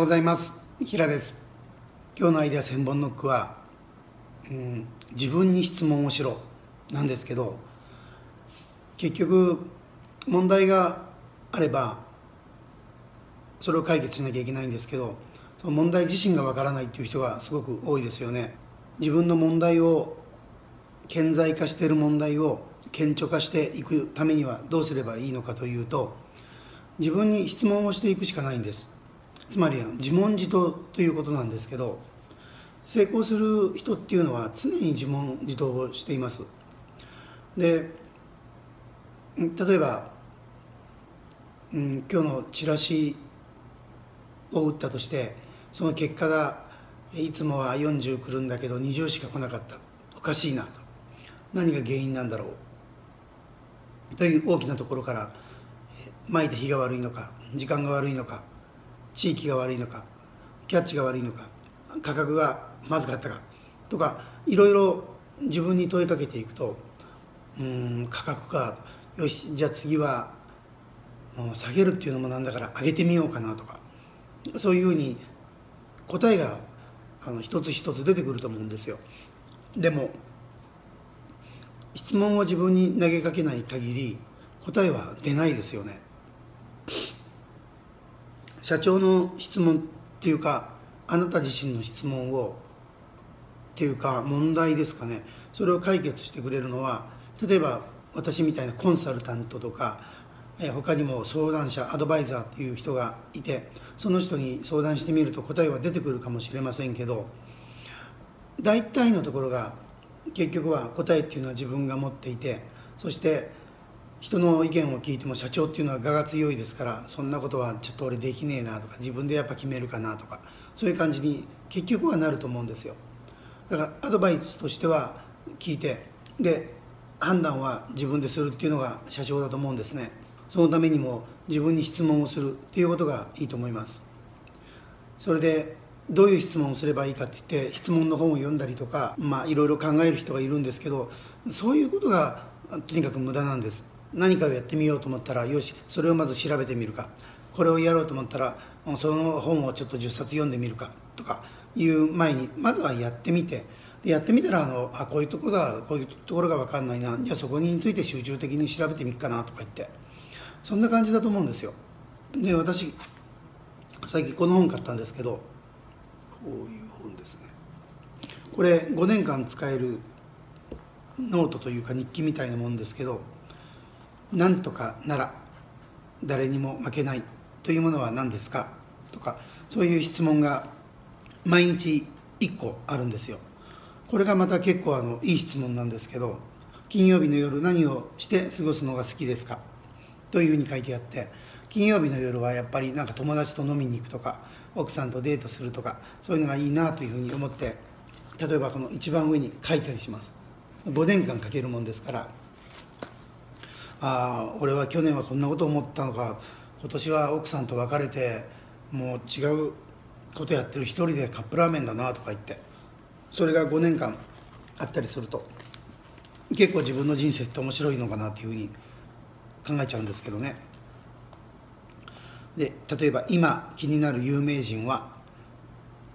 ようございます。平です。今日のアイデア千本ノックは、うん、自分に質問をしろ。なんですけど結局問題があればそれを解決しなきゃいけないんですけどその問題自身がわからないっていう人がすごく多いですよね。自分の問題を顕在化している問題を顕著化していくためにはどうすればいいのかというと自分に質問をしていくしかないんです。つまり自問自答ということなんですけど成功する人っていうのは常に自問自答をしています。で例えば、うん、今日のチラシを打ったとしてその結果がいつもは40来るんだけど20しか来なかった。おかしいなと。何が原因なんだろう。という大きなところからまいた日が悪いのか時間が悪いのか地域が悪いのかキャッチが悪いのか価格がまずかったかとかいろいろ自分に問いかけていくとうん価格かよしじゃあ次は下げるっていうのもなんだから上げてみようかなとかそういうふうに答えがあの一つ一つ出てくると思うんですよ。でも質問を自分に投げかけない限り答えは出ないですよね。社長の質問っていうかあなた自身の質問をっていうか問題ですかね。それを解決してくれるのは例えば私みたいなコンサルタントとか他にも相談者アドバイザーっていう人がいてその人に相談してみると答えは出てくるかもしれませんけど大体のところが結局は答えっていうのは自分が持っていてそして人の意見を聞いても社長っていうのは我が強いですからそんなことはちょっと俺できねえなとか自分でやっぱ決めるかなとかそういう感じに結局はなると思うんですよ。だからアドバイスとしては聞いてで判断は自分でするっていうのが社長だと思うんですね。そのためにも自分に質問をするっていうことがいいと思います。それでどういう質問をすればいいかって言って質問の本を読んだりとかまあいろいろ考える人がいるんですけどそういうことがとにかく無駄なんです。何かをやってみようと思ったらよしそれをまず調べてみるか。これをやろうと思ったらその本をちょっと10冊読んでみるかとかいう前にまずはやってみて。やってみたらあのあこういうところがこういうところが分かんないな。じゃあそこについて集中的に調べてみるかなとか言って。そんな感じだと思うんですよ。で私最近この本買ったんですけどこういう本ですね。これ5年間使えるノートというか日記みたいなもんですけどなんとかなら誰にも負けないというものは何ですか？とかそういう質問が毎日1個あるんですよ。これがまた結構あのいい質問なんですけど金曜日の夜何をして過ごすのが好きですか？というふうに書いてあって金曜日の夜はやっぱりなんか友達と飲みに行くとか奥さんとデートするとかそういうのがいいなというふうに思って例えばこの一番上に書いたりします。5年間書けるもんですからああ俺は去年はこんなこと思ったのか。今年は奥さんと別れてもう違うことやってる一人でカップラーメンだなとか言って。それが5年間あったりすると。結構自分の人生って面白いのかなっていうふうに考えちゃうんですけどね。で例えば今気になる有名人は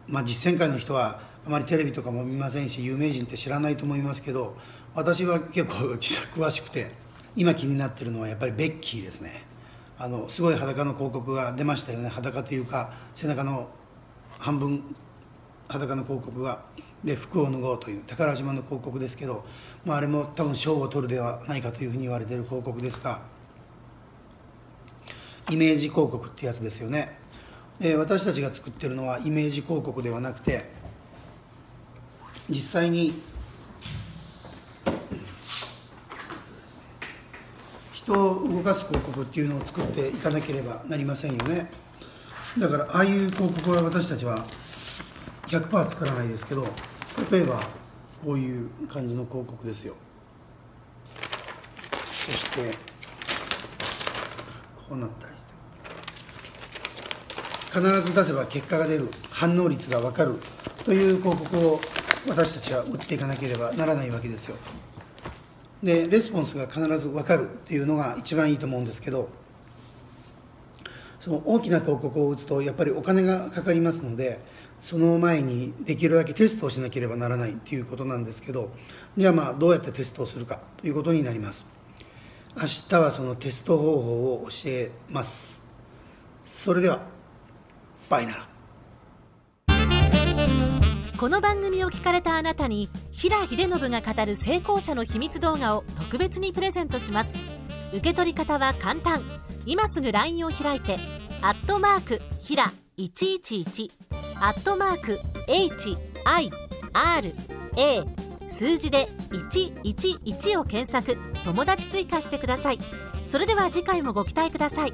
まあ実践会の人はあまりテレビとかも見ませんし有名人って知らないと思いますけど私は結構実は詳しくて。今気になってるのはやっぱりベッキーですね。あのすごい裸の広告が出ましたよね。裸というか背中の半分裸の広告がで服を脱ごうという宝島の広告ですけど、まあ、あれも多分賞を取るではないかというふうに言われている広告ですがイメージ広告ってやつですよね。私たちが作ってるのはイメージ広告ではなくて実際に人を動かす広告っていうのを作っていかなければなりませんよね。だからああいう広告は私たちは100%作らないですけど例えばこういう感じの広告ですよ。そしてこうなったり必ず出せば結果が出る。反応率が分かる。という広告を私たちは打っていかなければならないわけですよ。でレスポンスが必ず分かるっていうのが一番いいと思うんですけどその大きな広告を打つとやっぱりお金がかかりますのでその前にできるだけテストをしなければならないということなんですけどじゃあまあどうやってテストをするかということになります。明日はそのテスト方法を教えます。それではバイならこの番組を聞かれたあなたに平秀信が語る成功者の秘密動画を特別にプレゼントします。受け取り方は簡単。今すぐ LINE を開いて「アットマークひら111」「アットマーク HIRA」数字で111を検索。友達追加してください。それでは次回もご期待ください。